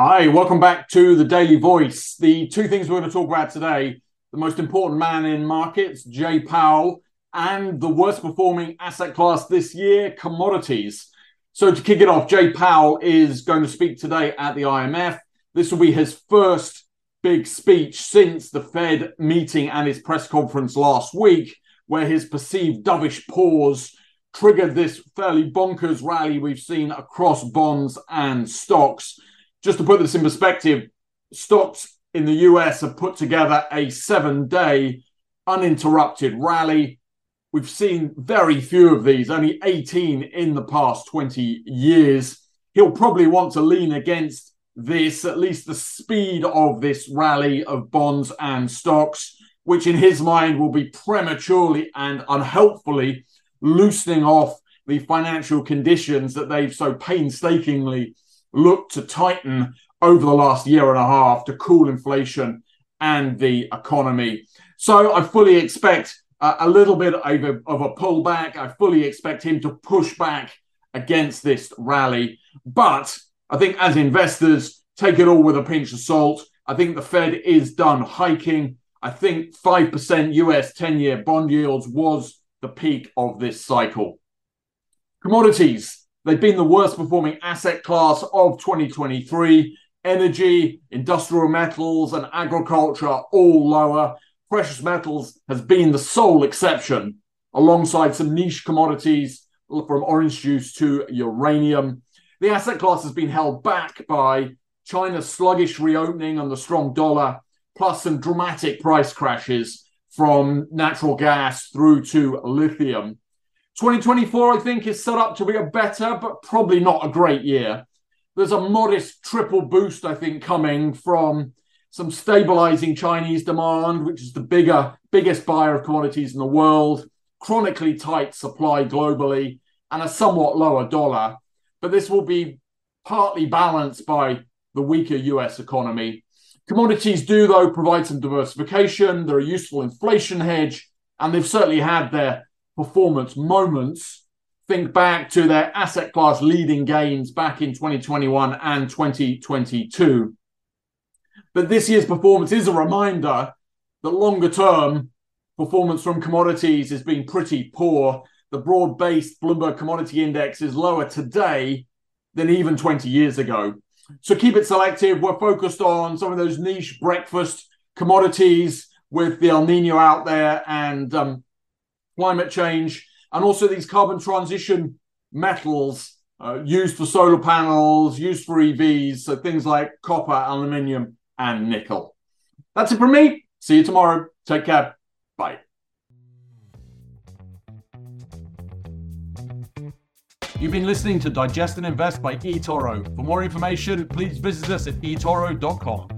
Hi, welcome back to the Daily Voice. The two things we're going to talk about today the most important man in markets, Jay Powell, and the worst performing asset class this year, commodities. So, to kick it off, Jay Powell is going to speak today at the IMF. This will be his first big speech since the Fed meeting and his press conference last week, where his perceived dovish pause triggered this fairly bonkers rally we've seen across bonds and stocks just to put this in perspective, stocks in the US have put together a seven day uninterrupted rally. We've seen very few of these, only 18 in the past 20 years. He'll probably want to lean against this, at least the speed of this rally of bonds and stocks, which in his mind will be prematurely and unhelpfully loosening off the financial conditions that they've so painstakingly looked to tighten over the last year and a half to cool inflation and the economy. So I fully expect uh, a little bit of a, of a pullback. I fully expect him to push back against this rally. But I think as investors, take it all with a pinch of salt. I think the Fed is done hiking. I think 5% US 10 year bond yields was the peak of this cycle. Commodities. They've been the worst performing asset class of 2023. Energy, industrial metals, and agriculture are all lower. Precious metals has been the sole exception, alongside some niche commodities from orange juice to uranium. The asset class has been held back by China's sluggish reopening and the strong dollar, plus some dramatic price crashes from natural gas through to lithium. 2024, I think, is set up to be a better, but probably not a great year. There's a modest triple boost, I think, coming from some stabilizing Chinese demand, which is the bigger, biggest buyer of commodities in the world, chronically tight supply globally, and a somewhat lower dollar. But this will be partly balanced by the weaker US economy. Commodities do, though, provide some diversification. They're a useful inflation hedge, and they've certainly had their performance moments, think back to their asset class leading gains back in 2021 and 2022. But this year's performance is a reminder that longer term performance from commodities has been pretty poor. The broad based Bloomberg Commodity Index is lower today than even 20 years ago. So keep it selective. We're focused on some of those niche breakfast commodities with the El Nino out there and um, climate change, and also these carbon transition metals uh, used for solar panels, used for EVs, so things like copper, aluminium, and nickel. That's it from me. See you tomorrow. Take care. Bye. You've been listening to Digest and Invest by eToro. For more information, please visit us at etoro.com.